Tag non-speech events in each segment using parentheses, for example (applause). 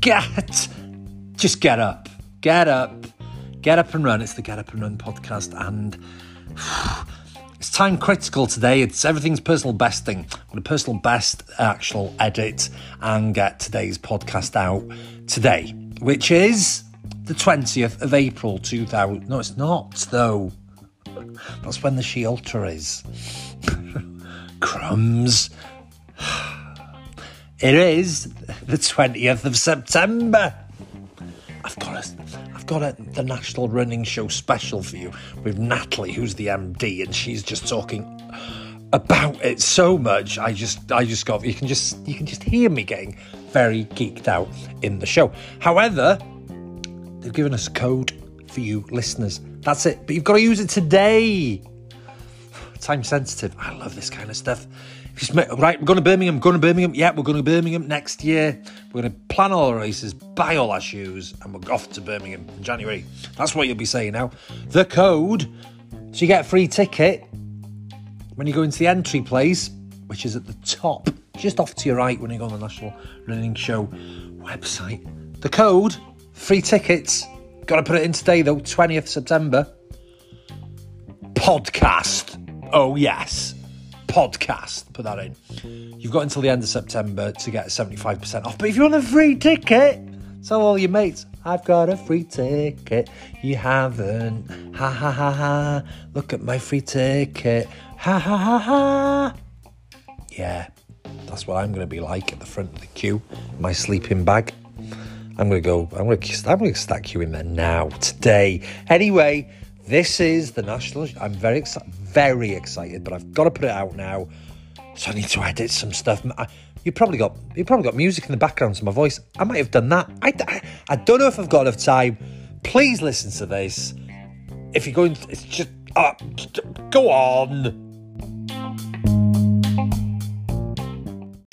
Get, just get up, get up, get up and run. It's the Get Up and Run podcast, and (sighs) it's time critical today. It's everything's personal besting. I'm going to personal best actual edit and get today's podcast out today, which is the 20th of April 2000. No, it's not, though. That's when the She Ultra is. (laughs) Crumbs. It is the 20th of September. I've got a, I've got a, the National Running Show special for you with Nathalie, who's the MD, and she's just talking about it so much. I just, I just got, you can just, you can just hear me getting very geeked out in the show. However, they've given us a code for you listeners. That's it, but you've got to use it today. Time sensitive. I love this kind of stuff. Right, we're going to Birmingham, going to Birmingham. Yeah, we're going to Birmingham next year. We're going to plan all our races, buy all our shoes, and we're off to Birmingham in January. That's what you'll be saying now. The code, so you get a free ticket when you go into the entry place, which is at the top, just off to your right when you go on the National Running Show website. The code, free tickets. Got to put it in today though, 20th September. Podcast. Oh, yes podcast. Put that in. You've got until the end of September to get 75% off. But if you want a free ticket, tell all your mates, I've got a free ticket. You haven't. Ha ha ha ha. Look at my free ticket. Ha ha ha ha. Yeah, that's what I'm going to be like at the front of the queue. My sleeping bag. I'm going to go, I'm going to, I'm going to stack you in there now, today. Anyway, this is the national. I'm very excited, very excited, but I've got to put it out now. So I need to edit some stuff. you probably got you probably got music in the background to my voice. I might have done that. I, I, I don't know if I've got enough time. Please listen to this. If you're going, it's just uh, go on.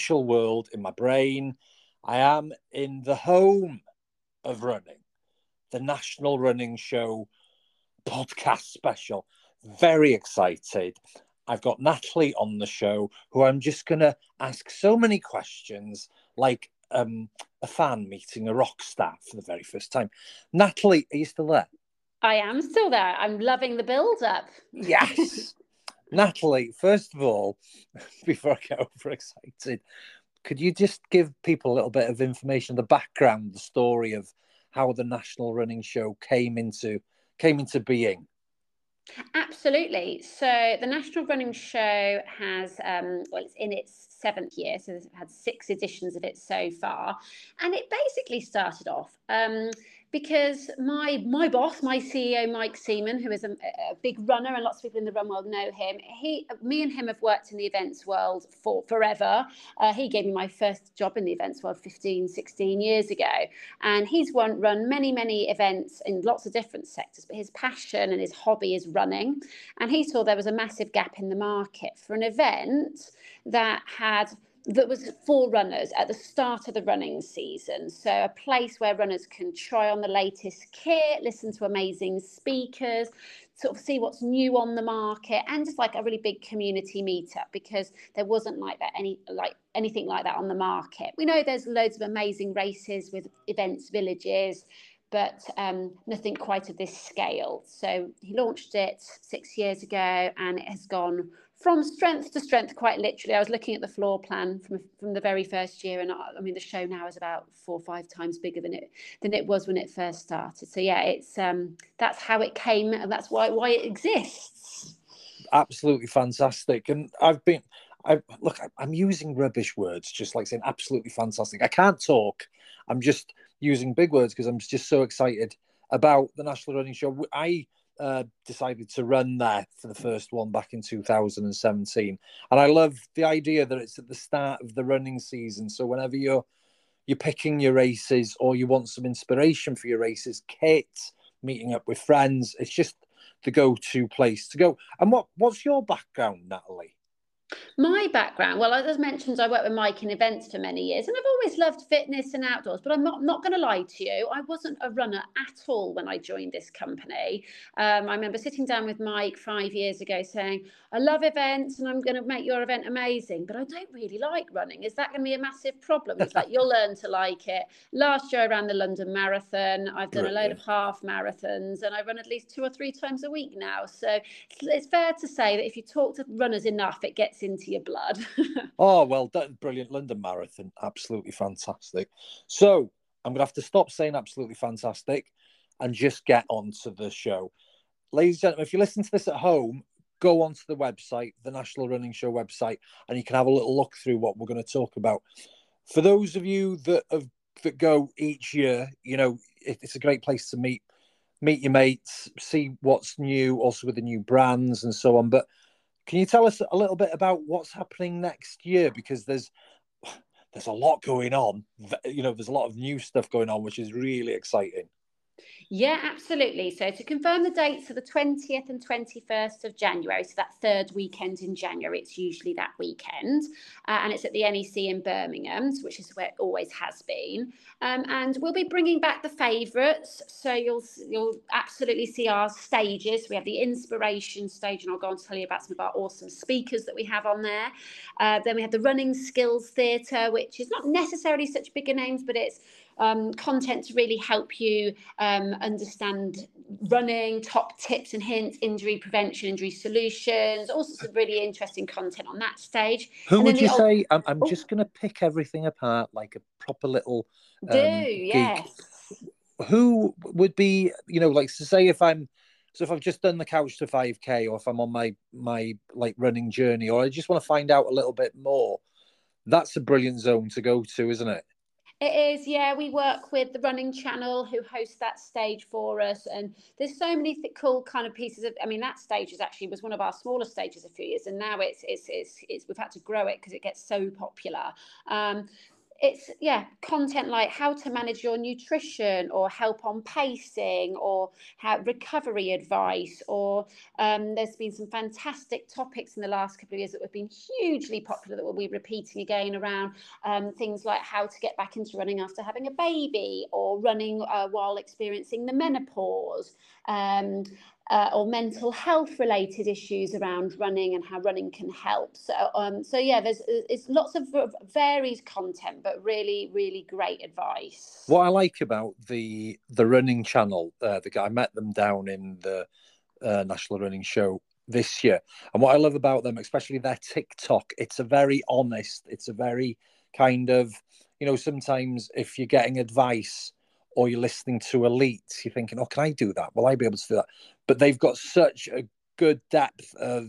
World in my brain. I am in the home of running, the National Running Show podcast special. Very excited. I've got Nathalie on the show who I'm just going to ask so many questions like um, a fan meeting a rock star for the very first time. Nathalie, are you still there? I am still there. I'm loving the build up. Yes. (laughs) Nathalie, first of all, (laughs) before I get overexcited, could you just give people a little bit of information, the background, the story of how the National Running Show came into came into being? Absolutely. So the National Running Show has, um, well, it's in its seventh year, so it's had six editions of it so far, and it basically started off. Um, because my my boss, my CEO Mike Seaman, who is a, a, big runner and lots of people in the run world know him. He, me, and him have worked in the events world for forever. Uh, he gave me my first job in the events world 15, 16 years ago, and he's run run many many events in lots of different sectors. But his passion and his hobby is running, and he saw there was a massive gap in the market for an event that had that was for runners at the start of the running season. So, a place where runners can try on the latest kit, listen to amazing speakers, sort of see what's new on the market, and just like a really big community meetup because there wasn't like that any like anything like that on the market. We know there's loads of amazing races with events villages. But um, nothing quite of this scale. So he launched it six years ago and it has gone from strength to strength, quite literally. I was looking at the floor plan from from the very first year, and I, I, mean the show now is about four or five times bigger than it than it was when it first started. So yeah, it's um, that's how it came, and that's why why it exists. Absolutely fantastic, and I've been. I look. I'm using rubbish words, just like saying absolutely fantastic. I can't talk. I'm just using big words because I'm just so excited about the National Running Show. I uh, decided to run there for the first one back in 2017. And I love the idea that it's at the start of the running season. So whenever you're you're picking your races or you want some inspiration for your races, kit, meeting up with friends, it's just the go-to place to go. And what what's your background, Nathalie? My background, well, as mentioned, I worked with Mike in events for many years, and I've always loved fitness and outdoors. But I'm not, not going to lie to you, I wasn't a runner at all when I joined this company. Um, I remember sitting down with Mike five years ago saying, I love events and I'm going to make your event amazing, but I don't really like running. Is that going to be a massive problem? He's like, You'll learn to like it. Last year, I ran the London Marathon. I've done Brilliant. a load of half marathons, and I run at least two or three times a week now. So it's fair to say that if you talk to runners enough, it gets into your blood. (laughs) oh, well, that brilliant London Marathon. Absolutely fantastic. So I'm to have to stop saying absolutely fantastic and just get on to the show. Ladies and gentlemen, if you listen to this at home, go onto the website, the National Running Show website, and you can have a little look through what we're going to talk about. For those of you that have that go each year, you know, it's a great place to meet meet your mates, see what's new, also with the new brands and so on. But can you tell us a little bit about what's happening next year? Because there's there's a lot going on. You know, there's a lot of new stuff going on, which is really exciting. Yeah, absolutely. So to confirm the dates are the 20th and 21st of January, so that third weekend in January, it's usually that weekend, uh, and it's at the NEC in Birmingham, which is where it always has been. Um, and we'll be bringing back the favourites, so you'll you'll absolutely see our stages. We have the inspiration stage, and I'll go on to tell you about some of our awesome speakers that we have on there. Uh, then we have the running skills theatre, which is not necessarily such bigger names, but it's um, content to really help you um, understand running, top tips and hints, injury prevention, injury solutions, all sorts of really interesting content on that stage. Who would you say? I'm, I'm oh. just going to pick everything apart like a proper little. Um, Do, yes. Who would be, you know, like to say if I'm. So if I've just done the couch to 5k or if I'm on my my like running journey or I just want to find out a little bit more, that's a brilliant zone to go to, isn't it? It is, yeah. We work with the Running Channel who host that stage for us, and there's so many th- cool kind of pieces of. I mean, that stage is actually was one of our smaller stages a few years, and now it's it's it's, it's we've had to grow it because it gets so popular. Um, it's yeah content like how to manage your nutrition or help on pacing or how recovery advice or um, there's been some fantastic topics in the last couple of years that have been hugely popular that we'll be repeating again around um, things like how to get back into running after having a baby or running uh, while experiencing the menopause. Um, uh, or mental health related issues around running and how running can help. So, um, so yeah, there's it's lots of varied content, but really, really great advice. What I like about the the running channel, uh, the guy I met them down in the uh, National Running Show this year, and what I love about them, especially their TikTok, it's a very honest, it's a very kind of, you know, sometimes if you're getting advice or you're listening to elites, you're thinking, oh, can I do that? Will I be able to do that? But they've got such a good depth of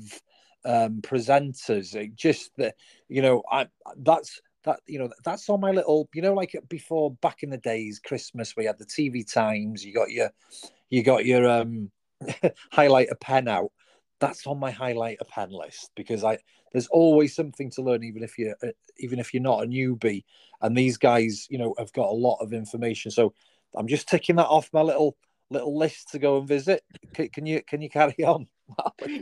um, presenters. It just that, you know, I that's that you know that's on my little you know like before back in the days christmas we had the tv times you got your you got your um (laughs) highlighter pen out. That's on my highlighter pen list because i there's always something to learn even if uh, even if you're not a newbie. And these guys you know have got a lot of information. So I'm just ticking that off my little little list to go and visit. Can, can you can you carry on?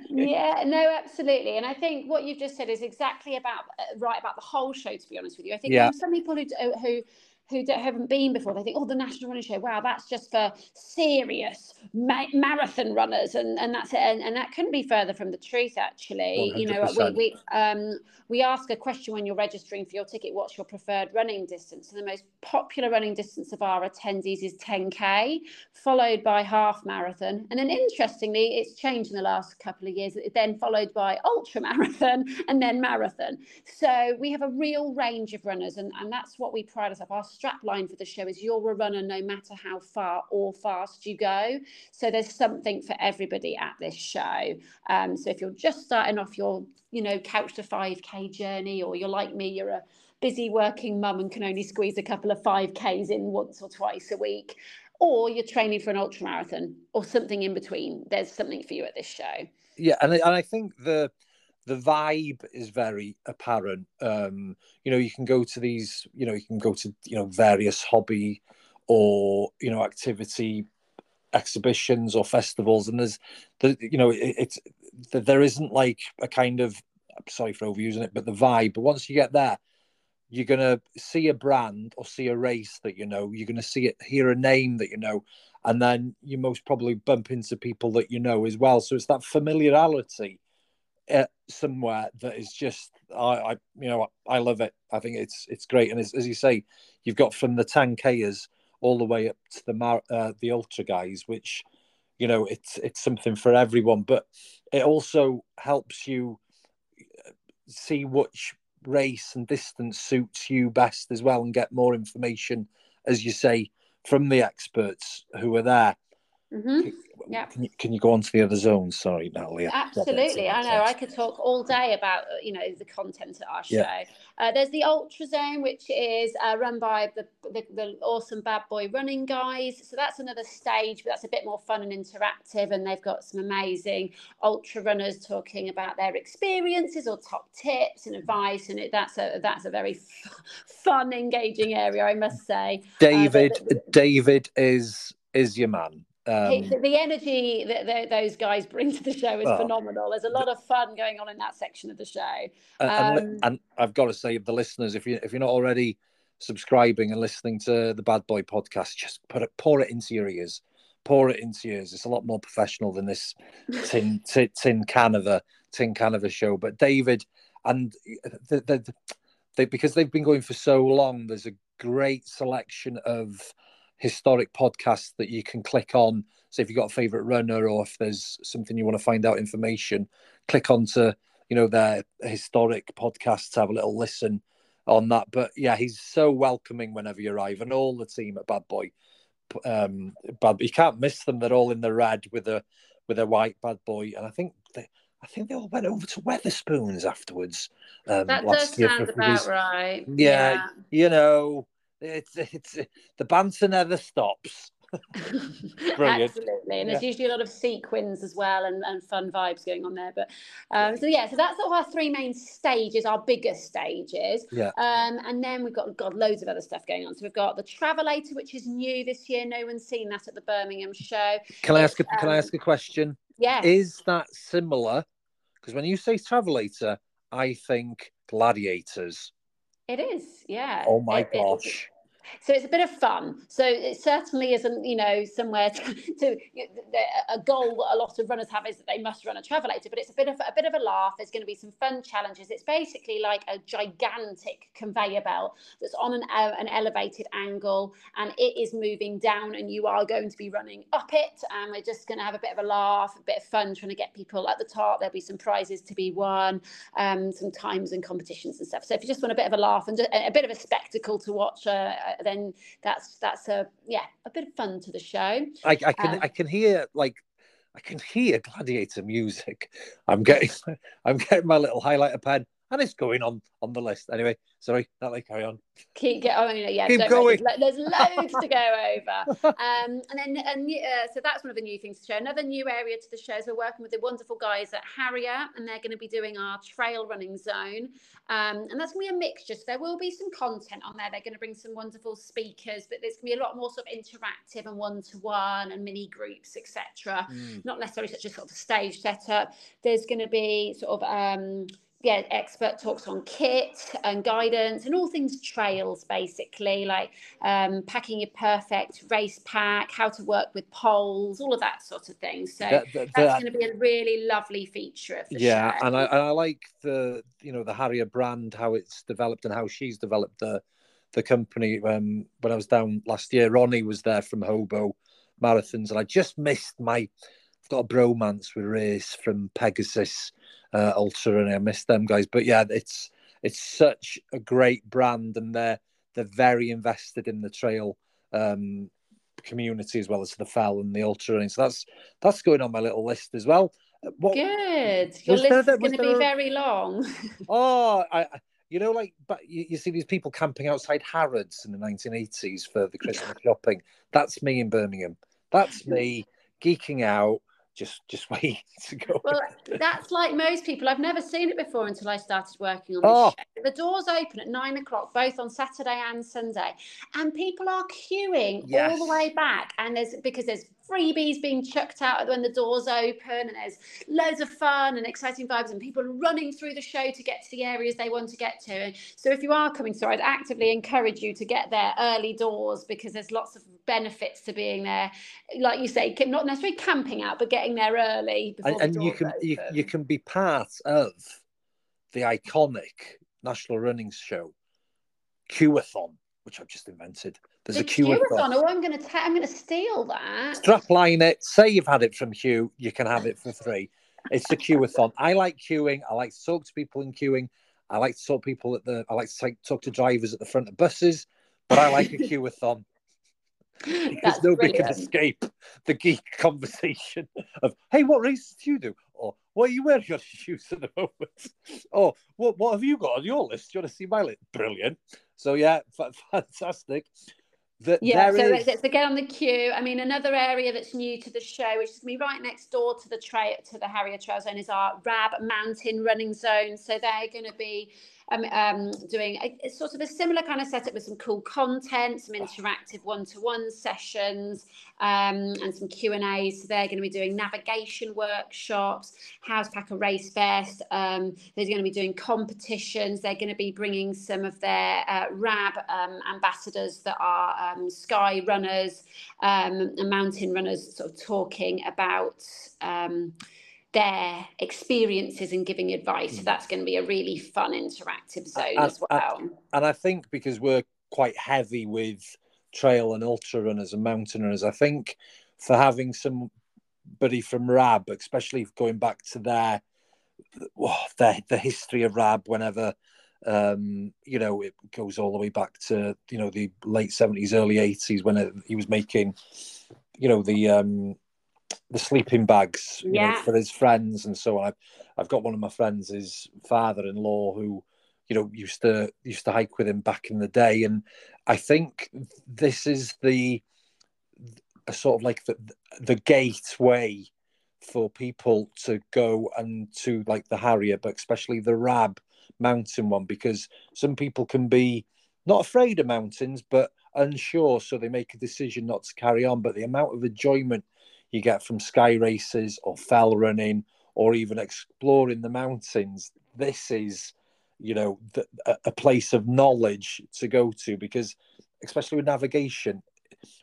yeah, no, absolutely. And I think what you've just said is exactly about uh, right about the whole show. To be honest with you, I think yeah. there are some people who who who haven't been before, they think, oh, the National Running Show, wow, that's just for serious ma- marathon runners, and, and that's it. And, and that couldn't be further from the truth, actually. 100%. You know, we, we, um, we ask a question when you're registering for your ticket what's your preferred running distance? And the most popular running distance of our attendees is 10K, followed by half marathon. And then interestingly, it's changed in the last couple of years, then followed by ultra marathon (laughs) and then marathon. So we have a real range of runners, and, and that's what we pride ourselves. Our strapline for the show is you're a runner no matter how far or fast you go. So there's something for everybody at this show. Um, so if you're just starting off your, you know, couch to 5K journey, or you're like me, you're a busy working mum and can only squeeze a couple of 5Ks in once or twice a week, or you're training for an ultra marathon or something in between, there's something for you at this show. Yeah, and and I think the the vibe is very apparent. Um, you know, you can go to these, you know, you can go to, you know, various hobby or, you know, activity exhibitions or festivals and there's the you know it, it's there isn't like a kind of sorry for overusing it, but the vibe. But once you get there, you're gonna see a brand or see a race that you know. You're gonna see it, hear a name that you know, and then you most probably bump into people that you know as well. So it's that familiarity uh, somewhere that is just I, I you know I love it. I think it's it's great, and as, as you say, you've got from the 10kers all the way up to the mar- uh, the ultra guys, which you know it's it's something for everyone, but it also helps you uh, see which race and distance suits you best as well, and get more information, as you say, from the experts who are there. Mm-hmm. Yeah. Can you, can you go on to the other zones? Sorry, Nathalie. Absolutely. I know. I could talk all day about uh, you know the content at our show. Yeah. Uh, there's the Ultra Zone, which is uh, run by the, the, the awesome Bad Boy Running guys. So that's another stage, but that's a bit more fun and interactive. And they've got some amazing ultra runners talking about their experiences or top tips and advice. And it, that's a that's a very (laughs) fun, engaging area, I must say. David, uh, David is is your man. Um, the energy that those guys bring to the show is oh, phenomenal. There's a lot of fun going on in that section of the show. And, um, and, I've got to say, the listeners, if you if you're not already subscribing and listening to the Bad Boy podcast, just put it, pour it into your ears. Pour it into your ears. It's a lot more professional than this tin (laughs) tin, tin can of a tin can of a show. But David and the, the, the, because they've been going for so long, there's a great selection of historic podcasts that you can click on. So if you've got a favorite runner or if there's something you want to find out information, click on to, you know their historic podcasts, have a little listen on that. But yeah, he's so welcoming whenever you arrive, and all the team at Bad Boy, um, Bad you can't miss them. They're all in the red with a with a white Bad Boy, and I think they. I think they all went over to Wetherspoons afterwards. Um, that does sound about right. Yeah, yeah, you know, it's it's the banter never stops. (laughs) Absolutely, and there's usually a lot of sequins as well, and, and fun vibes going on there. But um, so yeah, so that's sort of our three main stages, our biggest stages. Yeah. Um, and then we've got got loads of other stuff going on. So we've got the Travelator, which is new this year. No one's seen that at the Birmingham show. Can I ask? A, um, can I ask a question? Yeah. Is that similar? Because when you say Travelator, I think gladiators. It is, yeah. Oh my it, gosh. So it's a bit of fun. So it certainly isn't, you know, somewhere to, (laughs) to, a goal that a lot of runners have is that they must run a travelator, but it's a bit of a bit of a laugh. There's going to be some fun challenges. It's basically like a gigantic conveyor belt that's on an, uh, an elevated angle and it is moving down and you are going to be running up it. And we're just going to have a bit of a laugh, a bit of fun trying to get people at the top. There'll be some prizes to be won, um, some times and competitions and stuff. So if you just want a bit of a laugh and a bit of a spectacle to watch, uh, then that's that's a yeah a bit of fun to the show. I, I can um, I can hear like I can hear gladiator music. I'm getting (laughs) I'm getting my little highlighter pen and it's going on on the list anyway. Sorry, Nathalie, carry on. Keep going. Yeah, Keep going. There's, there's loads to go over. (laughs) Um, and then, and, uh, so that's one of the new things to show. Another new area to the show is we're working with the wonderful guys at Harrier, and they're going to be doing our trail running zone. Um, and that's going to be a mixture. So there will be some content on there. They're going to bring some wonderful speakers, but there's going to be a lot more sort of interactive and one to one and mini groups, etc. Mm. Not necessarily such a sort of stage setup. There's going to be sort of um, yeah, expert talks on kit and guidance and all things trails, basically, like um, packing your perfect race pack, how to work with poles, all of that sort of thing. So that, that, that's that, going to be a really lovely feature of the yeah, show. and I, and I like the you know the Harrier brand, how it's developed and how she's developed the the company. Um, when I was down last year, Ronnie was there from Hobo Marathons, and I just missed my. I've got a bromance with Race from Pegasus uh, Ultra, and I miss them guys. But yeah, it's it's such a great brand, and they're they're very invested in the trail um, community as well as the fell and the ultra running. So that's that's going on my little list as well. Uh, what, Good. Your list is going to be a... very long. (laughs) oh, I, you know, like, but you, you, see these people camping outside Harrods in the 1980s for the Christmas shopping. That's me in Birmingham. That's me geeking out, just just (laughs) wait to go. Well, that's like most people. I've never seen it before until I started working on this oh. show. The doors open at nine o'clock, both on Saturday and Sunday, and people are queuing yes. all the way back. And there's because there's freebies being chucked out when the doors open, and there's loads of fun and exciting vibes, and people running through the show to get to the areas they want to get to. and So if you are coming to, I'd actively encourage you to get there early doors because there's lots of benefits to being there. Like you say, not necessarily camping out, but getting there early. and, and you can you, you can be part of the iconic National Running Show Queueathon, which I've just invented. There's the a queueathon. Oh, I'm going to ta- I'm going to steal that. Strapline it. Say you've had it from Hugh. You can have it for free. It's the queueathon. I like queuing. I like to talk to people in queuing. I like to talk to people at the. I like to talk to drivers at the front of buses. But I like a (laughs) queueathon because That's nobody brilliant. can escape the geek (laughs) conversation of, "Hey, what races do you do?" Or "What are you wearing your (laughs) shoes at the moment?" Or "What what have you got on your list? Do you want to see my list?" Brilliant. So yeah, (laughs) f- fantastic. That Yeah, so is- let's get on the queue. I mean, another area that's new to the show, which is going to be right next door to the tra- to the Harrier Trail Zone, is our Rab Mountain Running Zone. So they're going to be um, um, doing a, sort of a similar kind of setup with some cool content, some interactive one-to-one sessions, um, and some Q and A's. So they're going to be doing navigation workshops, how to pack a race vest. Um, they're going to be doing competitions. They're going to be bringing some of their uh, RAB um, ambassadors that are um, sky runners um, and mountain runners, sort of talking about. Their experiences and giving advice. So that's going to be a really fun interactive zone and- as well. and I think because we're quite heavy with trail and ultra runners and mountain runners, I think for having somebody from RAB, especially going back to their oh, their the history of RAB, whenever um, you know it goes all the way back to you know the late seventies, early eighties when it, he was making you know the um, the sleeping bags you know, Yeah. for his friends and so on. I've, I've got one of my friends, his father-in-law, who you know used to used to hike with him back in the day, and I think this is the a sort of like the the gateway for people to go and to like the Harrier, but especially the Rab mountain one, because some people can be not afraid of mountains, but unsure, so they make a decision not to carry on. But the amount of enjoyment you get from sky races or fell running or even exploring the mountains, this is, you know, the, a, place of knowledge to go to because, especially with navigation,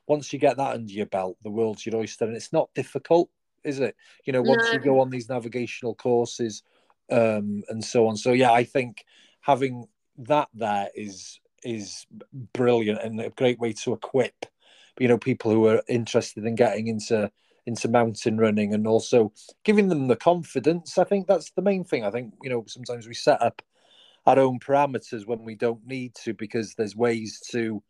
once you get that under your belt, the world's your oyster, and it's not difficult, is it? You know, once you go on these navigational courses um, and so on. So yeah, I think having that there is is brilliant and a great way to equip, you know, people who are interested in getting into into mountain running and also giving them the confidence. I think that's the main thing. I think you know sometimes we set up our own parameters when we don't need to because there's ways to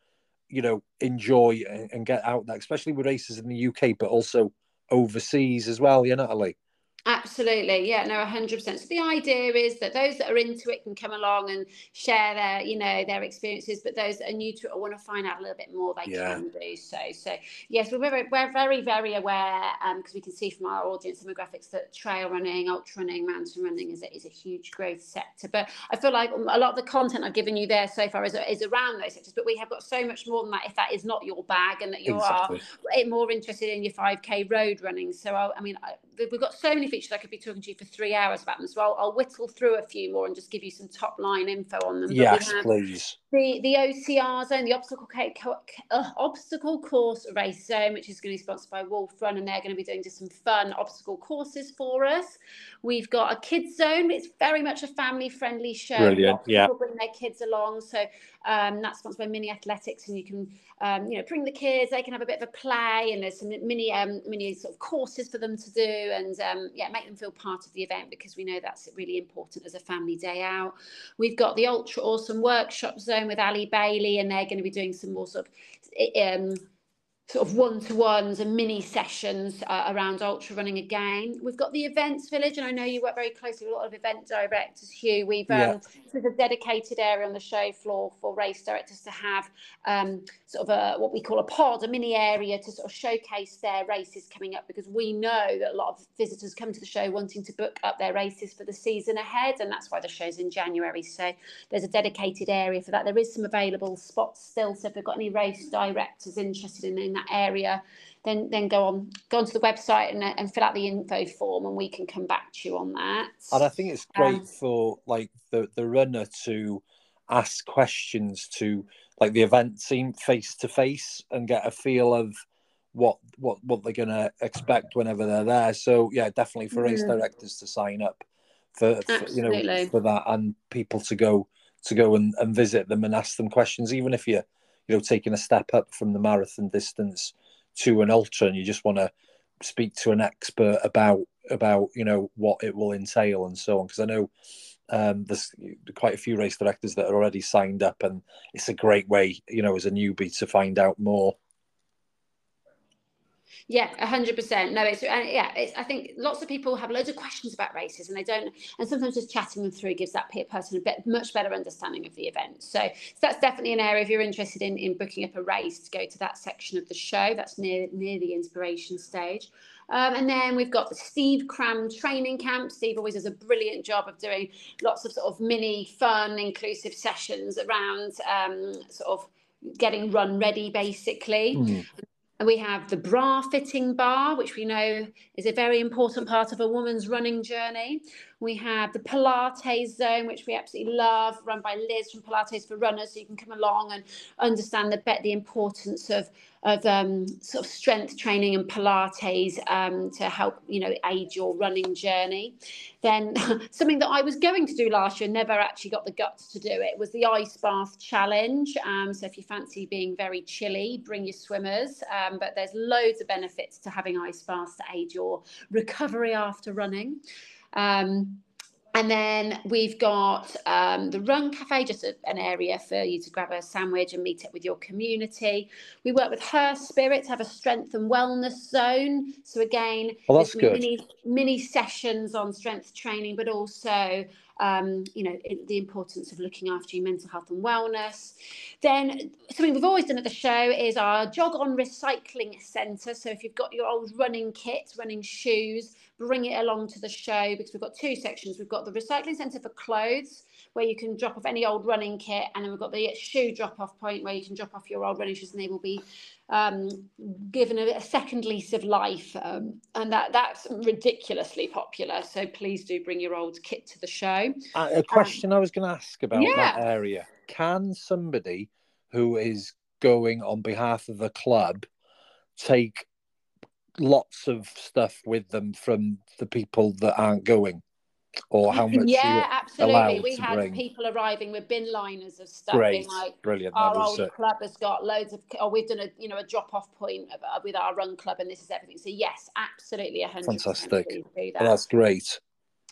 you know enjoy and, get out there, especially with races in the UK, but also overseas as well. Know, Nathalie. Absolutely, yeah, no, hundred percent. So the idea is that those that are into it can come along and share their, you know, their experiences. But those that are new to it or want to find out a little bit more, they Yeah. can do so. So yes, we're very, we're very, very aware um, because we can see from our audience demographics that trail running, ultra running, mountain running is a, is a huge growth sector. But I feel like a lot of the content I've given you there so far is, is around those sectors. But we have got so much more than that. If that is not your bag and that you are more interested in your 5k road running so I, I mean I, we've got so many features I could be talking to you for three hours about them so I'll, I'll whittle through a few more and just give you some top line info on them But Yes, please. the the OCR zone, the obstacle ca- co- uh, obstacle course race zone, which is going to be sponsored by Wolf Run, and they're going to be doing just some fun obstacle courses for us. We've got a kids zone. It's very much a family friendly show. Brilliant, yeah. People bring their kids along, so um, that's sponsored by Mini Athletics, and you can um, you know bring the kids. They can have a bit of a play, and there's some mini um, mini sort of courses for them to do, and um, yeah, make them feel part of the event because we know that's really important as a family day out. We've got the Ultra Awesome Workshop Zone with Ali Bailey, and they're going to be doing some more sort of um, sort of one-to-ones and mini sessions uh, around ultra running again. We've got the events village, and I know you work very closely with a lot of event directors, Hugh. We've um, Yeah. there's a dedicated area on the show floor for race directors to have um, sort of a what we call a pod, a mini area to sort of showcase their races coming up because we know that a lot of visitors come to the show wanting to book up their races for the season ahead, and that's why the show's in January. So there's a dedicated area for that. There is some available spots still. So if we've got any race directors interested in, in that area, then then go on go onto the website and, and fill out the info form, and we can come back to you on that. And I think it's great um, for like the the runner to ask questions to like the event team face to face and get a feel of what what what they're going to expect whenever they're there. So yeah, definitely for race mm. directors to sign up for, for you know for that and people to go to go and, and visit them and ask them questions, even if you're you know taking a step up from the marathon distance to an ultra and you just want to speak to an expert about about you know what it will entail and so on. Because I know um, there's quite a few race directors that are already signed up and it's a great way you know as a newbie to find out more yeah, hundred percent. No, it's and yeah, it's. I think lots of people have loads of questions about races, and they don't. And sometimes just chatting them through gives that person a bit much better understanding of the event. So, so that's definitely an area if you're interested in in booking up a race to go to that section of the show. That's near near the inspiration stage. Um, and then we've got the Steve Cram training camp. Steve always does a brilliant job of doing lots of sort of mini, fun, inclusive sessions around um, sort of getting run ready, basically. Mm. And we have the bra fitting bar, which we know is a very important part of a woman's running journey. We have the Pilates zone, which we absolutely love, run by Liz from Pilates for Runners. So you can come along and understand the, the importance of of um, sort of strength training and Pilates um, to help you know aid your running journey. Then (laughs) something that I was going to do last year, never actually got the guts to do it, was the ice bath challenge. Um, so if you fancy being very chilly, bring your swimmers. Um, but there's loads of benefits to having ice baths to aid your recovery after running. Um, and then we've got um, the Run Cafe, just a, an area for you to grab a sandwich and meet up with your community. We work with Her Spirit to have a strength and wellness zone. So again, good. Mini, mini sessions on strength training, but also um, you know, the importance of looking after your mental health and wellness. Then something we've always done at the show is our jog on recycling centre. So if you've got your old running kit, running shoes, bring it along to the show because we've got two sections. We've got the recycling centre for clothes, where you can drop off any old running kit, and then we've got the shoe drop off point where you can drop off your old running shoes and they will be um, given a, a, second lease of life. Um, and that that's ridiculously popular. So please do bring your old kit to the show. Uh, a question um, I was going to ask about yeah. that area can somebody who is going on behalf of the club take lots of stuff with them from the people that aren't going? Or how much? Yeah, absolutely. We had bring? people arriving with bin liners of stuff. Great, like brilliant. Our old it. club has got loads of. Or we've done a you know a drop off point of, uh, with our run club, and this is everything. So yes, absolutely, hundred. Fantastic. That. that's great.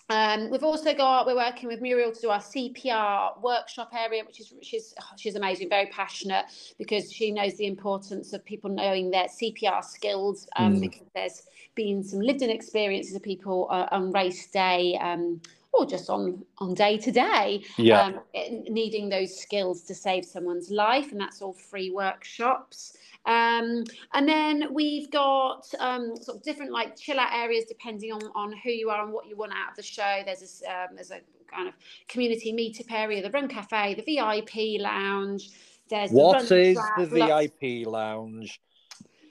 Um, we've also got we're working with Muriel to do our CPR workshop area, which is she's oh, she's amazing, very passionate because she knows the importance of people knowing their CPR skills. Um, mm. Because there's been some lived-in experiences of people uh, on race day. Um, or just on on day to day, yeah. um, needing those skills to save someone's life, and that's all free workshops. Um, and then we've got um, sort of different like chill out areas depending on, on who you are and what you want out of the show. There's this, um, there's a kind of community meetup area, the Run Cafe, the VIP lounge. There's what the is the VIP lounge?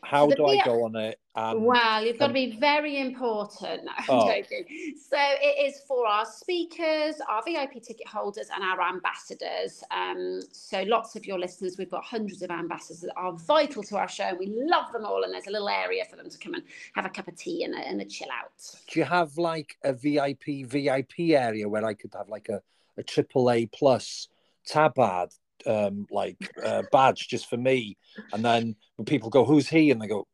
How so do I go on it? Um, well, you've got to be very important. No, (laughs) I'm oh. joking. So it is for our speakers, our VIP ticket holders, and our ambassadors. Um, so lots of your listeners, we've got hundreds of ambassadors that are vital to our show. and We love them all, and there's a little area for them to come and have a cup of tea and a, and a chill out. Do you have like a VIP VIP area where I could have like a a triple A plus tabard um, like uh, badge just for me. And then when people go, "Who's he?" and they go,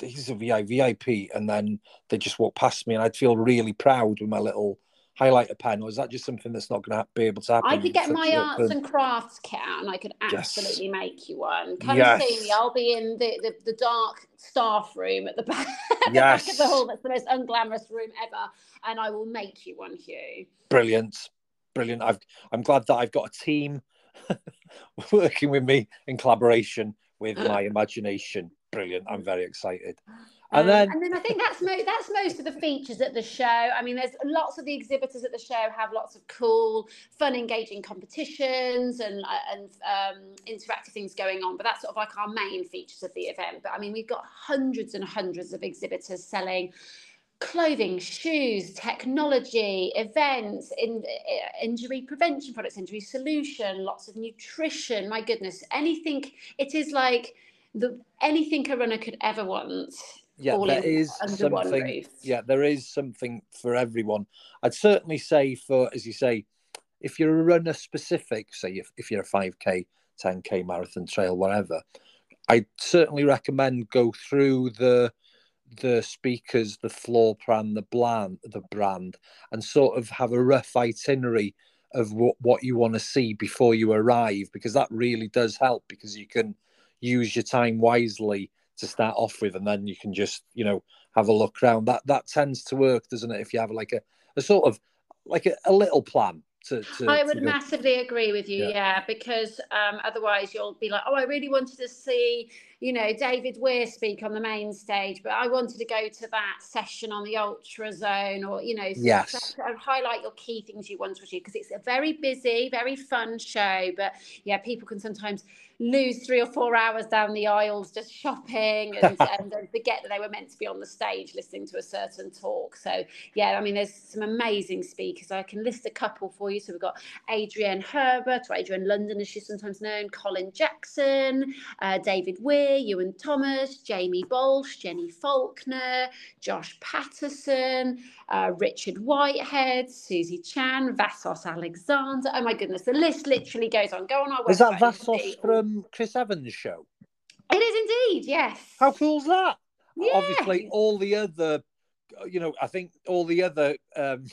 "He's a VI, VIP," and then they just walk past me, and I'd feel really proud with my little highlighter pen. Or is that just something that's not going to be able to happen? I could get my arts and crafts kit out, and I could absolutely yes. make you one. Come yes. see me. I'll be in the, the, the dark staff room at the back, at yes. the back of the hall. That's the most unglamorous room ever, and I will make you one, Hugh. Brilliant, brilliant. I've, I'm glad that I've got a team (laughs) working with me in collaboration with (laughs) my imagination. Brilliant. I'm very excited. And Um, then and then I think that's mo- that's most of the features at the show. I mean, there's lots of the exhibitors at the show have lots of cool, fun, engaging competitions and uh, and um, interactive things going on. But that's sort of like our main features of the event. But I mean, we've got hundreds and hundreds of exhibitors selling clothing, shoes, technology, events, in, uh, injury prevention products, injury solution, lots of nutrition. My goodness, anything. It is like the anything a runner could ever want. yeah, there is something. Yeah, there is something for everyone. I'd certainly say for, as you say, if you're a runner specific, say if, if you're a 5k, 10k marathon trail, whatever, I'd certainly recommend go through the the speakers, the floor plan, the brand, the brand, and sort of have a rough itinerary of what, what you want to see before you arrive, because that really does help because you can use your time wisely to start off with, and then you can just you know have a look around. That that tends to work, doesn't it? If you have like a, a sort of like a, a little plan to. to I would massively agree with you, Yeah. yeah, because um, otherwise you'll be like, oh, I really wanted to see, you know, David Weir speak on the main stage, but I wanted to go to that session on the Ultra Zone, or you know, Yes. so highlight your key things you want to achieve because it's a very busy, very fun show. But yeah, people can sometimes lose three or four hours down the aisles just shopping and, (laughs) and forget that they were meant to be on the stage listening to a certain talk. So yeah, I mean, there's some amazing speakers. I can list a couple for you. So we've got Adrienne Herbert, or Adrienne London, as she's sometimes known, Colin Jackson, uh, David Weir, Iwan Thomas, Jamie Bolsh, Jenny Faulkner, Josh Patterson, uh, Richard Whitehead, Susie Chan, Vassos Alexander. Oh my goodness, the list literally goes on. Go on our website. Is that Vassos all- from Chris Evans' show? It is indeed, yes. How cool's that? Yeah. Obviously, all the other, you know, I think all the other, um,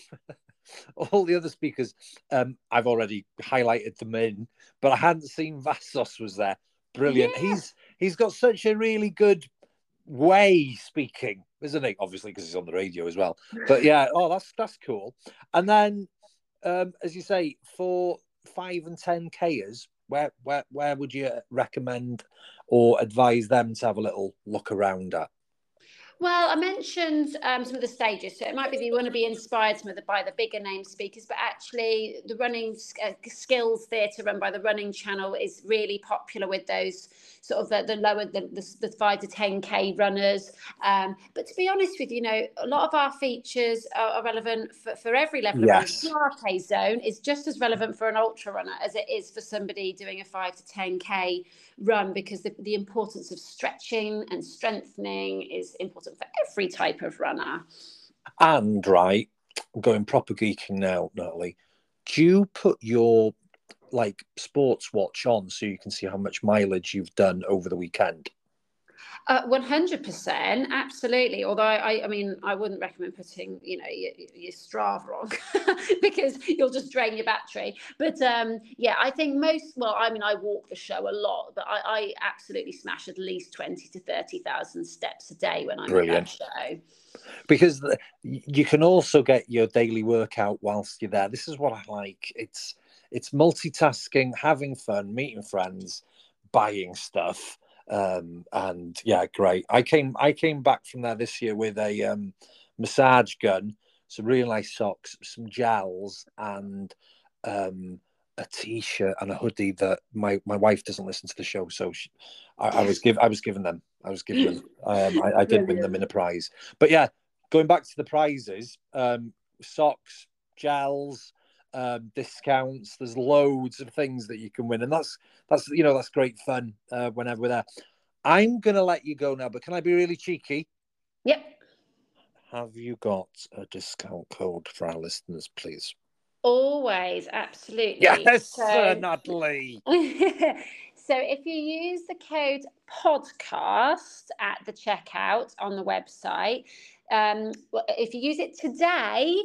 (laughs) all the other speakers, um, I've already highlighted them in, but I hadn't seen Vassos was there. Brilliant. Yeah. He's he's got such a really good way speaking, isn't he? Obviously, because he's on the radio as well. But yeah, (laughs) oh, that's that's cool. And then, um, as you say, for five and ten kers, where where where would you recommend or advise them to have a little look around at? Well, I mentioned um, some of the stages, so it might be that you want to be inspired some of the, by the bigger name speakers, but actually, the running uh, skills theatre run by the Running Channel is really popular with those sort of the, the lower, the, the, the five to ten k runners. Um, but to be honest with you, you know, a lot of our features are, are relevant for, for every level Yes. of running. The arcade zone is just as relevant for an ultra runner as it is for somebody doing a five to ten k run because the, the importance of stretching and strengthening is important for every type of runner. And right, I'm going proper geeking now, Nathalie. Do you put your like sports watch on so you can see how much mileage you've done over the weekend? Uh, 100%, absolutely. Although I, I mean, I wouldn't recommend putting, you know, your, your Strava (laughs) on because you'll just drain your battery. But um, yeah, I think most, well, I mean, I walk the show a lot, but I, I absolutely smash at least 20 to 30,000 steps a day when I'm Brilliant. show. Because the, you can also get your daily workout whilst you're there. This is what I like. It's it's multitasking, having fun, meeting friends, buying stuff. Um, and yeah, great. I came I came back from there this year with a um, massage gun, some really nice socks, some gels, and um, a t-shirt and a hoodie that my, my wife doesn't listen to the show, so she, I, I was give I was given them. I was given them. (laughs) Um, I, I did win them in a prize, but yeah, going back to the prizes, um, socks, gels, um, discounts. There's loads of things that you can win, and that's that's you know that's great fun uh, whenever we're there. I'm gonna let you go now, but can I be really cheeky? Yep. Have you got a discount code for our listeners, please? Always, absolutely. Yes, So- uh, Nathalie. (laughs) so if you use the code podcast at the checkout on the website, um, if you use it today,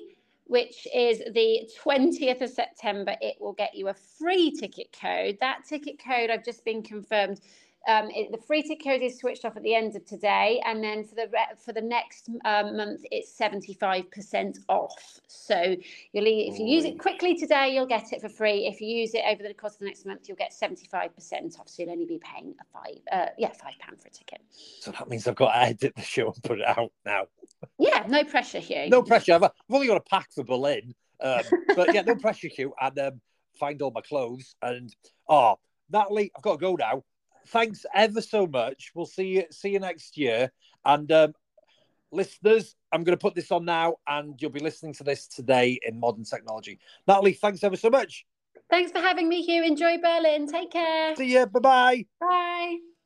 which is the 20th of September, it will get you a free ticket code. That ticket code, I've just been confirmed, um, it, the free ticket code is switched off at the end of today, and then for the re- for the next um, month, it's seventy five percent off. So you'll if you use it quickly today, you'll get it for free. If you use it over the course of the next month, you'll get seventy five percent off. So you'll only be paying a five, uh, yeah, five pound for a ticket. So that means I've got to edit the show and put it out now. Yeah, no pressure here. No pressure. I've, I've only got a pack for Berlin, um, but yeah, no pressure, Hugh. And um, find all my clothes. And oh, Nathalie, I've got to go now. Thanks ever so much. We'll see you see you next year. And um, listeners, I'm going to put this on now, and you'll be listening to this today in modern technology. Nathalie, thanks ever so much. Thanks for having me, Hugh. Enjoy Berlin. Take care. See you. Bye-bye. Bye.